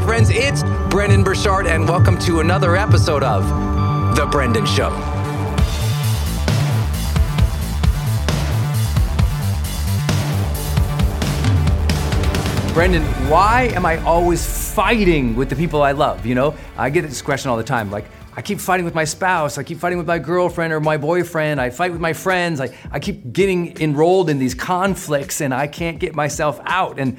friends. It's Brendon Burchard, and welcome to another episode of The Brendon Show. Brendon, why am I always fighting with the people I love? You know, I get this question all the time. Like, I keep fighting with my spouse, I keep fighting with my girlfriend or my boyfriend, I fight with my friends, I, I keep getting enrolled in these conflicts and I can't get myself out. And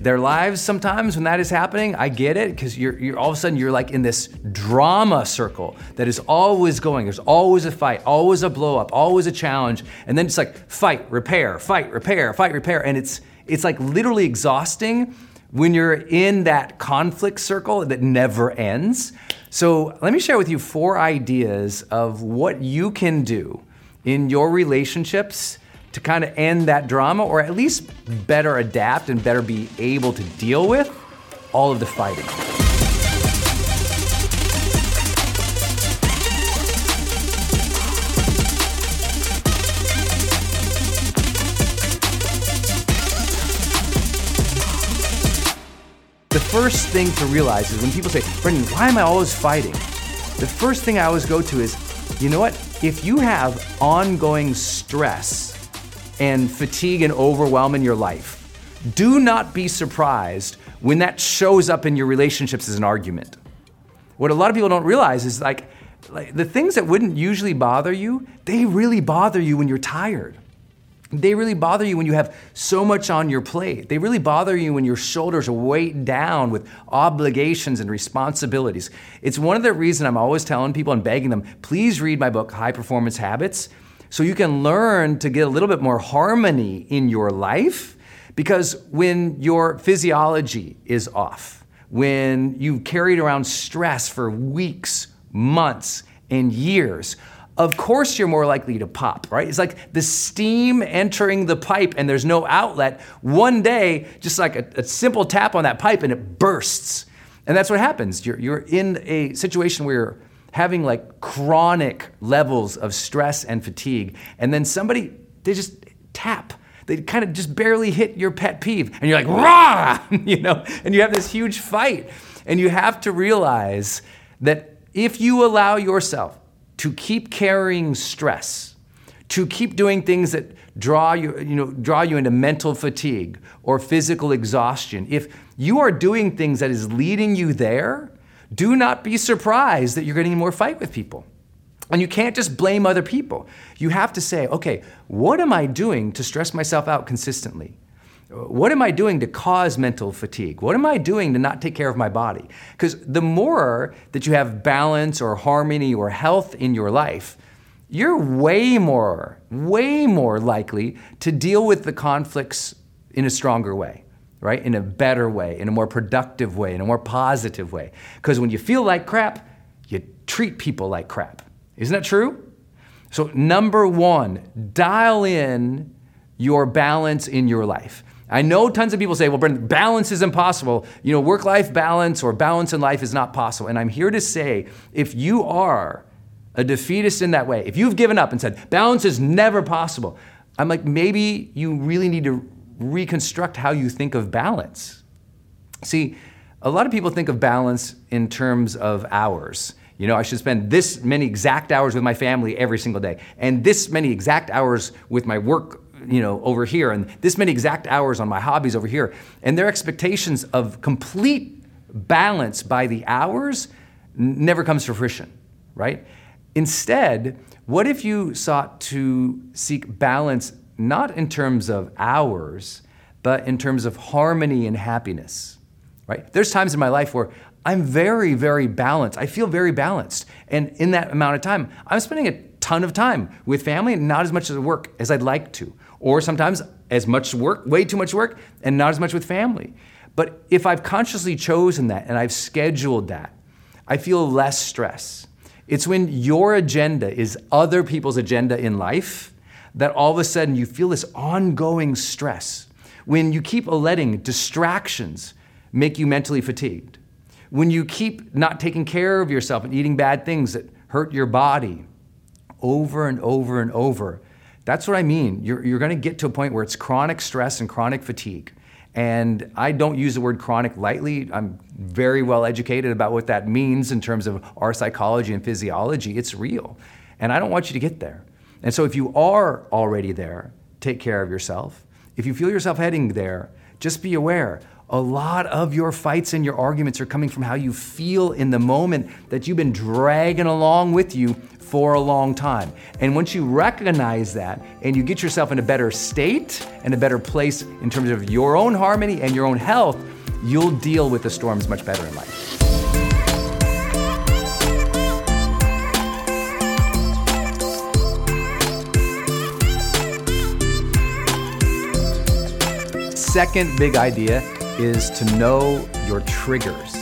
their lives sometimes when that is happening. I get it because you're, you're all of a sudden you're like in this drama circle that is always going. There's always a fight, always a blow up, always a challenge, and then it's like fight, repair, fight, repair, fight, repair, and it's it's like literally exhausting when you're in that conflict circle that never ends. So let me share with you four ideas of what you can do in your relationships to kind of end that drama or at least better adapt and better be able to deal with all of the fighting. The first thing to realize is when people say, Brendon, why am I always fighting? the first thing I always go to is, you know what? If you have ongoing stress and fatigue and overwhelm in your life, do not be surprised when that shows up in your relationships as an argument. What a lot of people don't realize is like, like the things that wouldn't usually bother you, they really bother you when you're tired. They really bother you when you have so much on your plate. They really bother you when your shoulders are weighed down with obligations and responsibilities. It's one of the reasons I'm always telling people and begging them, please read my book, High Performance Habits, so you can learn to get a little bit more harmony in your life. Because when your physiology is off, when you've carried around stress for weeks, months, and years, of course you're more likely to pop, right? It's like the steam entering the pipe and there's no outlet. One day, just like a, a, simple tap on that pipe and it bursts. And that's what happens. You're, you're in a situation where you're having like chronic levels of stress and fatigue, and then somebody, they just tap. They kind of just barely hit your pet peeve, and you're like, rah, you know, and you have this huge fight. And you have to realize that if you allow yourself to keep carrying stress, to keep doing things that draw you, you know, draw you into mental fatigue or physical exhaustion, if you are doing things that is leading you there, do not be surprised that you're getting more fight with people. And you can't just blame other people. You have to say, okay, what am I doing to stress myself out consistently? What am I doing to cause mental fatigue? What am I doing to not take care of my body? Because the more that you have balance or harmony or health in your life, you're way more, way more likely to deal with the conflicts in a stronger way, right? In a better way, in a more productive way, in a more positive way. Because when you feel like crap, you treat people like crap. Isn't that true? So, number one, dial in your balance in your life. I know tons of people say, well, Brendon, balance is impossible. You know, work life balance or balance in life is not possible. And I'm here to say, if you are a defeatist in that way, if you've given up and said, balance is never possible, I'm like, maybe you really need to reconstruct how you think of balance. See, a lot of people think of balance in terms of hours. You know, I should spend this many exact hours with my family every single day, and this many exact hours with my work you know, over here, and this many exact hours on my hobbies over here. And their expectations of complete balance by the hours never comes to fruition, right? Instead, what if you sought to seek balance not in terms of hours, but in terms of harmony and happiness, right? There's times in my life where I'm very, very balanced. I feel very balanced. And in that amount of time, I'm spending a ton of time with family and not as much as work as I'd like to or sometimes as much work, way too much work, and not as much with family. But if I've consciously chosen that and I've scheduled that, I feel less stress. It's when your agenda is other people's agenda in life that all of a sudden you feel this ongoing stress. When you keep letting distractions make you mentally fatigued. When you keep not taking care of yourself and eating bad things that hurt your body over and over and over, that's what I mean. You're, you're going to get to a point where it's chronic stress and chronic fatigue. And I don't use the word chronic lightly. I'm very well educated about what that means in terms of our psychology and physiology. It's real. And I don't want you to get there. And so if you are already there, take care of yourself. If you feel yourself heading there, just be aware a lot of your fights and your arguments are coming from how you feel in the moment that you've been dragging along with you for a long time. And once you recognize that and you get yourself in a better state and a better place in terms of your own harmony and your own health, you'll deal with the storms much better in life. Second big idea is to know your triggers.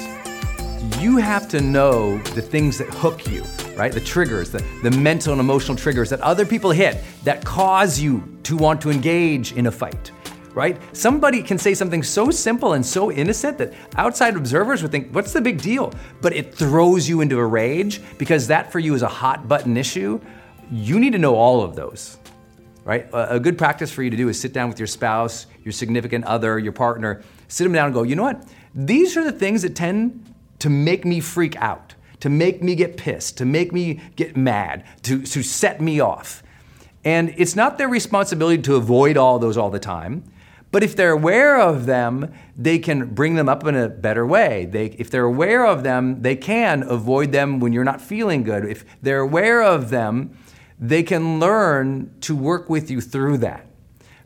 You have to know the things that hook you right? The triggers, the, the mental and emotional triggers that other people hit that cause you to want to engage in a fight, right? Somebody can say something so simple and so innocent that outside observers would think, what's the big deal? But it throws you into a rage because that for you is a hot button issue. You need to know all of those, right? A, a good practice for you to do is sit down with your spouse, your significant other, your partner, sit them down and go, you know what? These are the things that tend to make me freak out to make me get pissed, to make me get mad, to, to set me off. And it's not their responsibility to avoid all those all the time. But if they're aware of them, they can bring them up in a better way. They, if they're aware of them, they can avoid them when you're not feeling good. If they're aware of them, they can learn to work with you through that.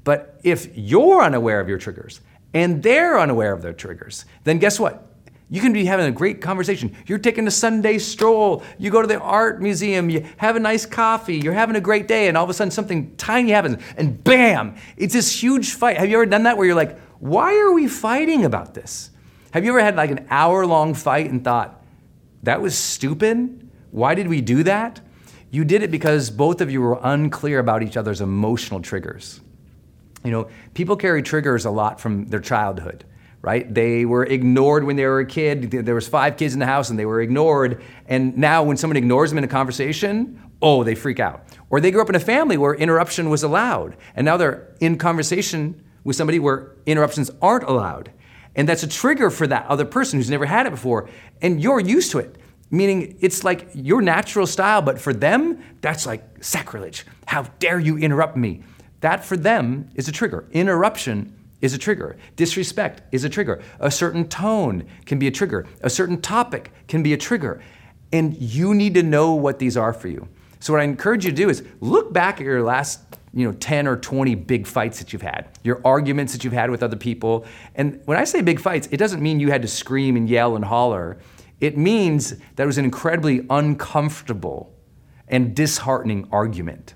But if you're unaware of your triggers and they're unaware of their triggers, then guess what? You can be having a great conversation. You're taking a Sunday stroll. You go to the art museum. You have a nice coffee. You're having a great day. And all of a sudden, something tiny happens. And bam, it's this huge fight. Have you ever done that where you're like, why are we fighting about this? Have you ever had like an hour long fight and thought, that was stupid? Why did we do that? You did it because both of you were unclear about each other's emotional triggers. You know, people carry triggers a lot from their childhood right? They were ignored when they were a kid. There was five kids in the house and they were ignored. And now when someone ignores them in a conversation, oh, they freak out. Or they grew up in a family where interruption was allowed. And now they're in conversation with somebody where interruptions aren't allowed. And that's a trigger for that other person who's never had it before. And you're used to it. Meaning it's like your natural style, but for them, that's like sacrilege. How dare you interrupt me? That for them is a trigger. Interruption is a trigger. Disrespect is a trigger. A certain tone can be a trigger. A certain topic can be a trigger. And you need to know what these are for you. So what I encourage you to do is look back at your last you know 10 or 20 big fights that you've had your arguments that you've had with other people and when i say big fights it doesn't mean you had to scream and yell and holler it means that it was an incredibly uncomfortable and disheartening argument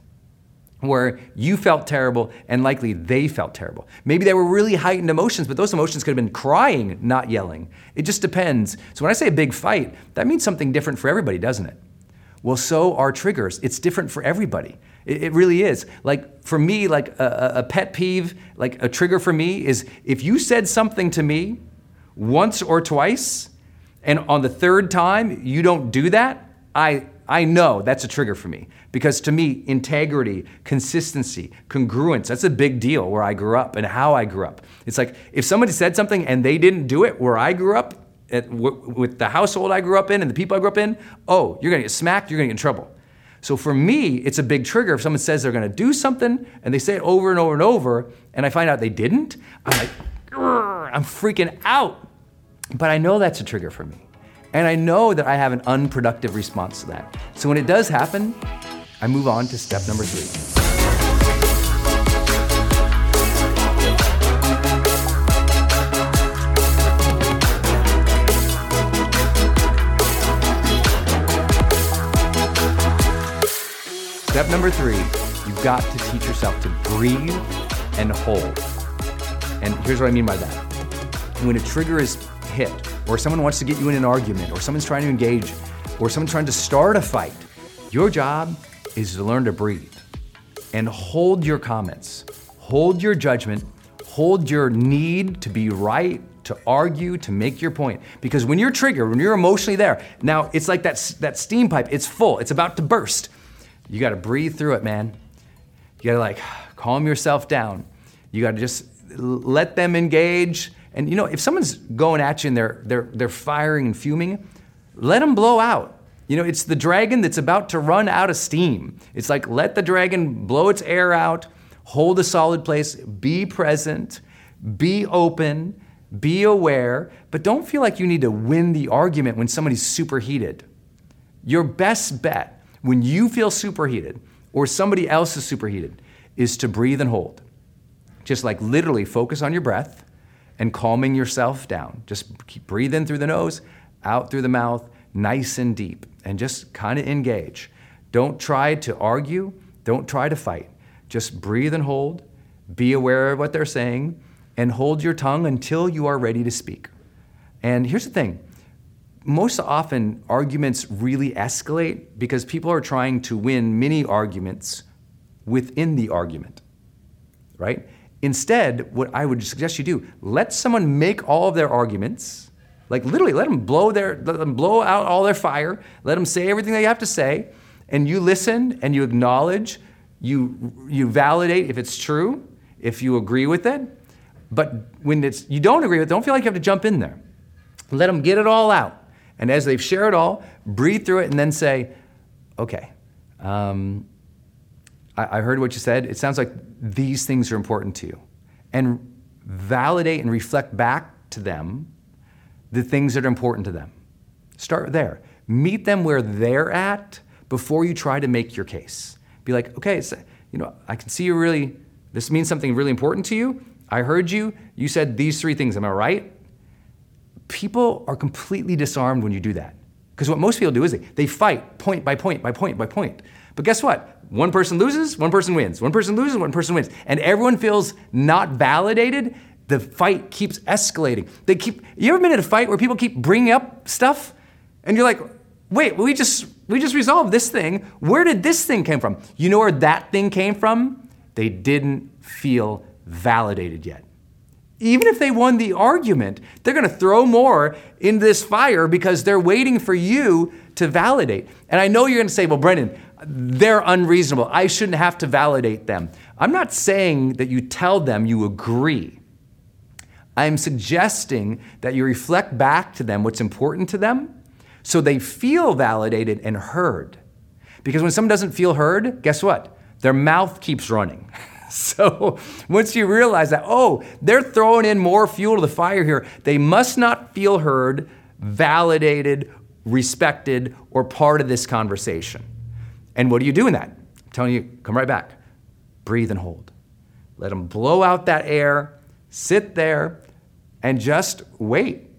where you felt terrible and likely they felt terrible. Maybe they were really heightened emotions, but those emotions could have been crying, not yelling. It just depends. So when I say a big fight, that means something different for everybody, doesn't it? Well, so are triggers. It's different for everybody. It, it really is. Like for me, like a, a pet peeve, like a trigger for me is if you said something to me once or twice, and on the third time you don't do that, I I know that's a trigger for me because to me, integrity, consistency, congruence, that's a big deal where I grew up and how I grew up. It's like if somebody said something and they didn't do it where I grew up, at, with the household I grew up in and the people I grew up in, oh, you're gonna get smacked, you're gonna get in trouble. So for me, it's a big trigger if someone says they're gonna do something and they say it over and over and over, and I find out they didn't, I'm like, I'm freaking out. But I know that's a trigger for me. And I know that I have an unproductive response to that. So when it does happen, I move on to step number three. Step number three, you've got to teach yourself to breathe and hold. And here's what I mean by that. When a trigger is hit, or someone wants to get you in an argument, or someone's trying to engage, or someone's trying to start a fight, your job is to learn to breathe and hold your comments, hold your judgment, hold your need to be right, to argue, to make your point. Because when you're triggered, when you're emotionally there, now it's like that, that steam pipe, it's full, it's about to burst. You gotta breathe through it, man. You gotta like calm yourself down. You gotta just let them engage and you know, if someone's going at you and they're, they're, they're firing and fuming, let them blow out. You know, it's the dragon that's about to run out of steam. It's like let the dragon blow its air out, hold a solid place, be present, be open, be aware, but don't feel like you need to win the argument when somebody's superheated. Your best bet when you feel superheated or somebody else is superheated is to breathe and hold. Just like literally focus on your breath and calming yourself down. Just keep breathing through the nose, out through the mouth, nice and deep, and just kind of engage. Don't try to argue, don't try to fight. Just breathe and hold, be aware of what they're saying, and hold your tongue until you are ready to speak. And here's the thing most often, arguments really escalate because people are trying to win many arguments within the argument, right? Instead, what I would suggest you do, let someone make all of their arguments, like literally let them blow their let them blow out all their fire, let them say everything they have to say, and you listen and you acknowledge, you you validate if it's true, if you agree with it. But when it's you don't agree with it, don't feel like you have to jump in there. Let them get it all out. And as they've shared it all, breathe through it and then say, okay, um, I, I heard what you said. It sounds like these things are important to you. And validate and reflect back to them the things that are important to them. Start there. Meet them where they're at before you try to make your case. Be like, okay, you know, I can see you really, this means something really important to you. I heard you. You said these three things. Am I right? People are completely disarmed when you do that. Because what most people do is they, they fight point by point by point by point. But guess what? One person loses, one person wins. One person loses, one person wins. And everyone feels not validated. The fight keeps escalating. They keep. You ever been in a fight where people keep bringing up stuff, and you're like, "Wait, we just we just resolved this thing. Where did this thing came from? You know where that thing came from? They didn't feel validated yet. Even if they won the argument, they're going to throw more in this fire because they're waiting for you to validate. And I know you're going to say, "Well, Brendon, they're unreasonable. I shouldn't have to validate them. I'm not saying that you tell them you agree. I'm suggesting that you reflect back to them what's important to them so they feel validated and heard. Because when someone doesn't feel heard, guess what? Their mouth keeps running. so once you realize that, oh, they're throwing in more fuel to the fire here, they must not feel heard, validated, respected, or part of this conversation. And what do you do in that? I'm telling you, come right back. Breathe and hold. Let them blow out that air, sit there, and just wait.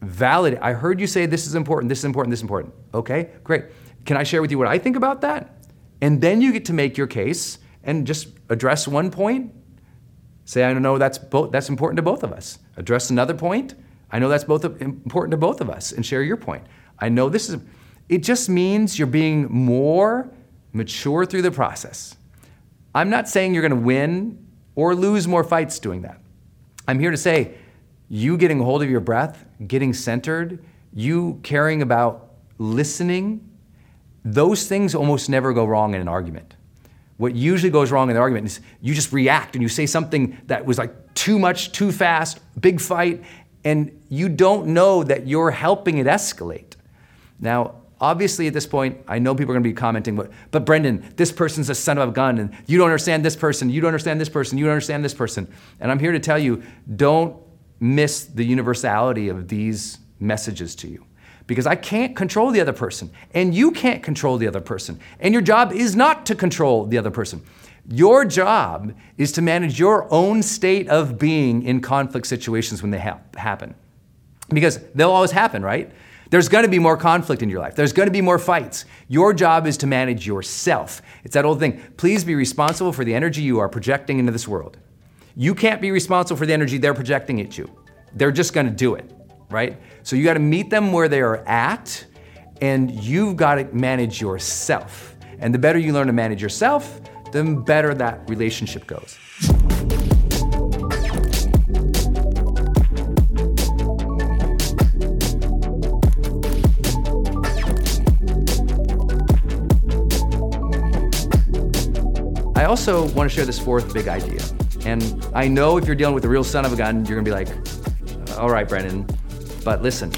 Validate. I heard you say this is important, this is important, this is important. Okay, great. Can I share with you what I think about that? And then you get to make your case and just address one point. Say, I know that's, both, that's important to both of us. Address another point. I know that's both important to both of us and share your point. I know this is it just means you're being more mature through the process. I'm not saying you're going to win or lose more fights doing that. I'm here to say you getting hold of your breath, getting centered, you caring about listening, those things almost never go wrong in an argument. What usually goes wrong in an argument is you just react and you say something that was like too much, too fast, big fight, and you don't know that you're helping it escalate. Now, obviously at this point, I know people are going to be commenting, but, but Brendon, this person's a son of a gun, and you don't understand this person, you don't understand this person, you don't understand this person. And I'm here to tell you don't miss the universality of these messages to you. Because I can't control the other person, and you can't control the other person. And your job is not to control the other person. Your job is to manage your own state of being in conflict situations when they ha- happen. Because they'll always happen, right? There's going to be more conflict in your life. There's going to be more fights. Your job is to manage yourself. It's that old thing. Please be responsible for the energy you are projecting into this world. You can't be responsible for the energy they're projecting at you. They're just going to do it, right? So you got to meet them where they are at, and you've got to manage yourself. And the better you learn to manage yourself, the better that relationship goes. Also want to share this fourth big idea. And I know if you're dealing with a real son of a gun, you're gonna be like, uh, all right, Brendon, but listen,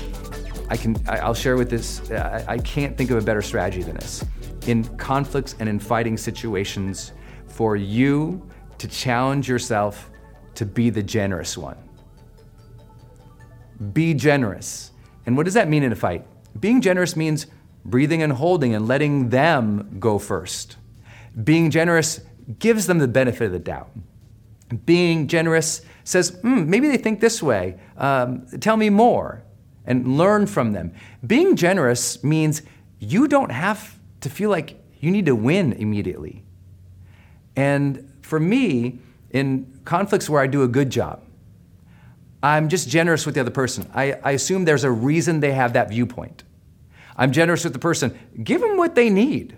I can, I'll share with this, uh, I can't think of a better strategy than this. In conflicts and in fighting situations, for you to challenge yourself to be the generous one. Be generous. And what does that mean in a fight? Being generous means breathing and holding and letting them go first. Being generous gives them the benefit of the doubt. Being generous says, mm, maybe they think this way. Um, tell me more and learn from them. Being generous means you don't have to feel like you need to win immediately. And for me, in conflicts where I do a good job, I'm just generous with the other person. I, I assume there's a reason they have that viewpoint. I'm generous with the person. Give them what they need.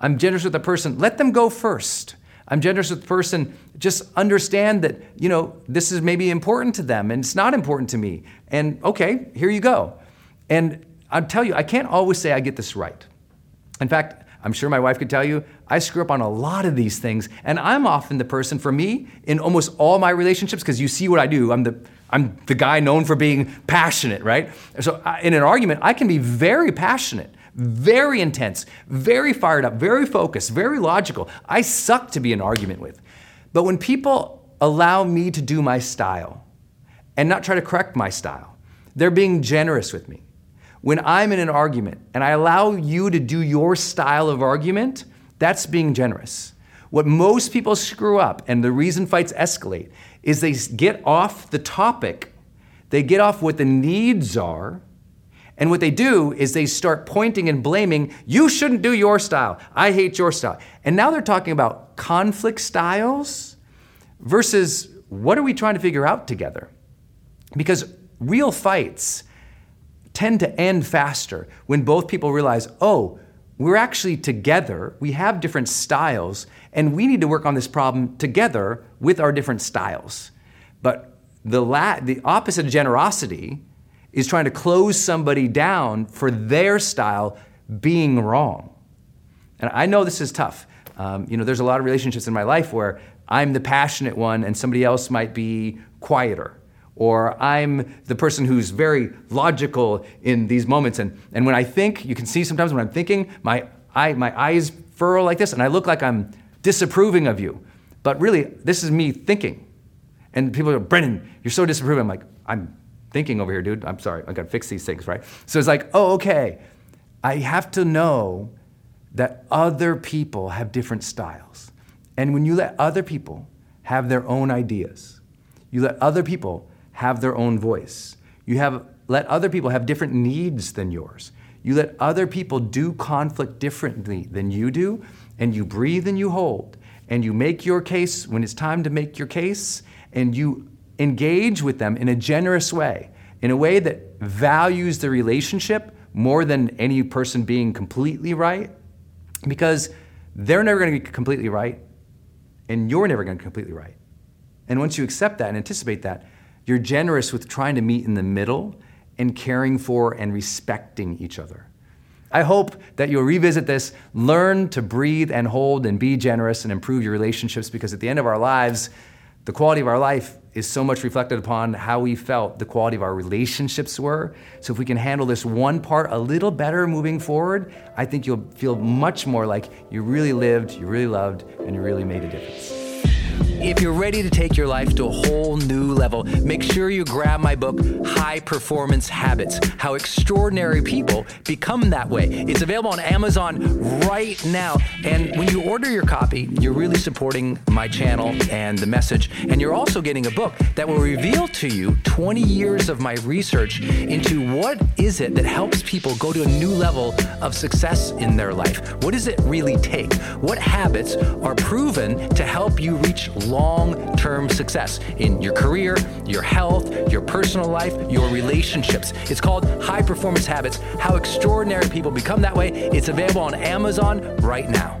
I'm generous with the person. Let them go first. I'm generous with the person. Just understand that, you know, this is maybe important to them and it's not important to me. And okay, here you go. And I'll tell you, I can't always say I get this right. In fact, I'm sure my wife could tell you, I screw up on a lot of these things. And I'm often the person, for me, in almost all my relationships, because you see what I do, I'm the, I'm the guy known for being passionate, right? So in an argument, I can be very passionate, very intense, very fired up, very focused, very logical. I suck to be an argument with. But when people allow me to do my style and not try to correct my style, they're being generous with me. When I'm in an argument and I allow you to do your style of argument, that's being generous. What most people screw up, and the reason fights escalate, is they get off the topic, they get off what the needs are, and what they do is they start pointing and blaming, you shouldn't do your style, I hate your style. And now they're talking about conflict styles versus what are we trying to figure out together? Because real fights tend to end faster when both people realize, oh, we're actually together, we have different styles, and we need to work on this problem together with our different styles. But the, la- the opposite of generosity is trying to close somebody down for their style being wrong. And I know this is tough. Um, you know, there's a lot of relationships in my life where I'm the passionate one and somebody else might be quieter. Or I'm the person who's very logical in these moments. And, and when I think, you can see sometimes when I'm thinking, my, eye, my eyes furrow like this, and I look like I'm disapproving of you. But really, this is me thinking. And people are, Brendon, you're so disapproving. I'm like, I'm thinking over here, dude. I'm sorry. I got to fix these things, right? So it's like, oh, okay. I have to know that other people have different styles. And when you let other people have their own ideas, you let other people have their own voice, you have let other people have different needs than yours. You let other people do conflict differently than you do, and you breathe and you hold, and you make your case when it's time to make your case, and you engage with them in a generous way, in a way that values the relationship more than any person being completely right, because they're never going to be completely right, and you're never going to be completely right. And once you accept that and anticipate that, you're generous with trying to meet in the middle and caring for and respecting each other. I hope that you'll revisit this, learn to breathe and hold and be generous and improve your relationships because at the end of our lives, the quality of our life is so much reflected upon how we felt the quality of our relationships were. So if we can handle this one part a little better moving forward, I think you'll feel much more like you really lived, you really loved, and you really made a difference. If you're ready to take your life to a whole new level, make sure you grab my book, High Performance Habits How Extraordinary People Become That Way. It's available on Amazon right now. And when you order your copy, you're really supporting my channel and the message. And you're also getting a book that will reveal to you 20 years of my research into what is it that helps people go to a new level of success in their life. What does it really take? What habits are proven to help you reach long term success in your career, your health, your personal life, your relationships. It's called High Performance Habits How Extraordinary People Become That Way. It's available on Amazon right now.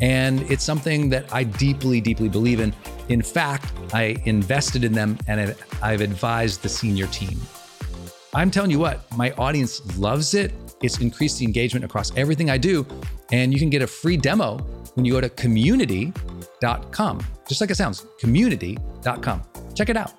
And it's something that I deeply, deeply believe in. In fact, I invested in them and I've advised the senior team. I'm telling you what, my audience loves it. It's increased the engagement across everything I do. And you can get a free demo when you go to community.com. Just like it sounds, community.com. Check it out.